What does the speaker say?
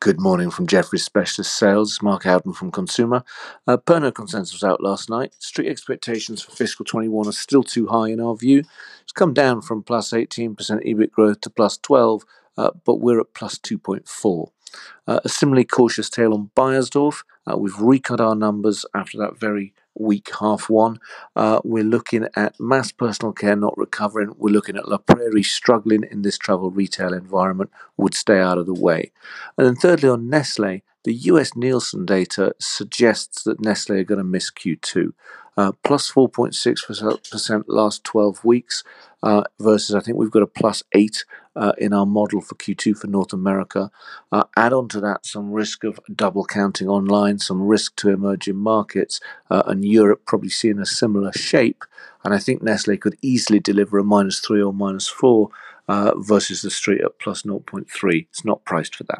Good morning from Jefferies Specialist Sales. Mark Howden from Consumer. Uh, Pernod consensus was out last night. Street expectations for fiscal 21 are still too high in our view. It's come down from plus 18% EBIT growth to plus 12, uh, but we're at plus 2.4. Uh, a similarly cautious tale on Beiersdorf. Uh, we've recut our numbers after that very weak half one. Uh, we're looking at mass personal care not recovering. We're looking at La Prairie struggling in this travel retail environment, would stay out of the way. And then thirdly, on Nestle, the US Nielsen data suggests that Nestle are going to miss Q2. Uh, plus 4.6% last 12 weeks uh, versus I think we've got a plus 8 uh, in our model for Q2 for North America. Uh, add on to that some risk of double counting online, some risk to emerging markets, uh, and Europe probably seeing a similar shape. And I think Nestle could easily deliver a minus 3 or minus 4 uh, versus the street at plus 0.3. It's not priced for that.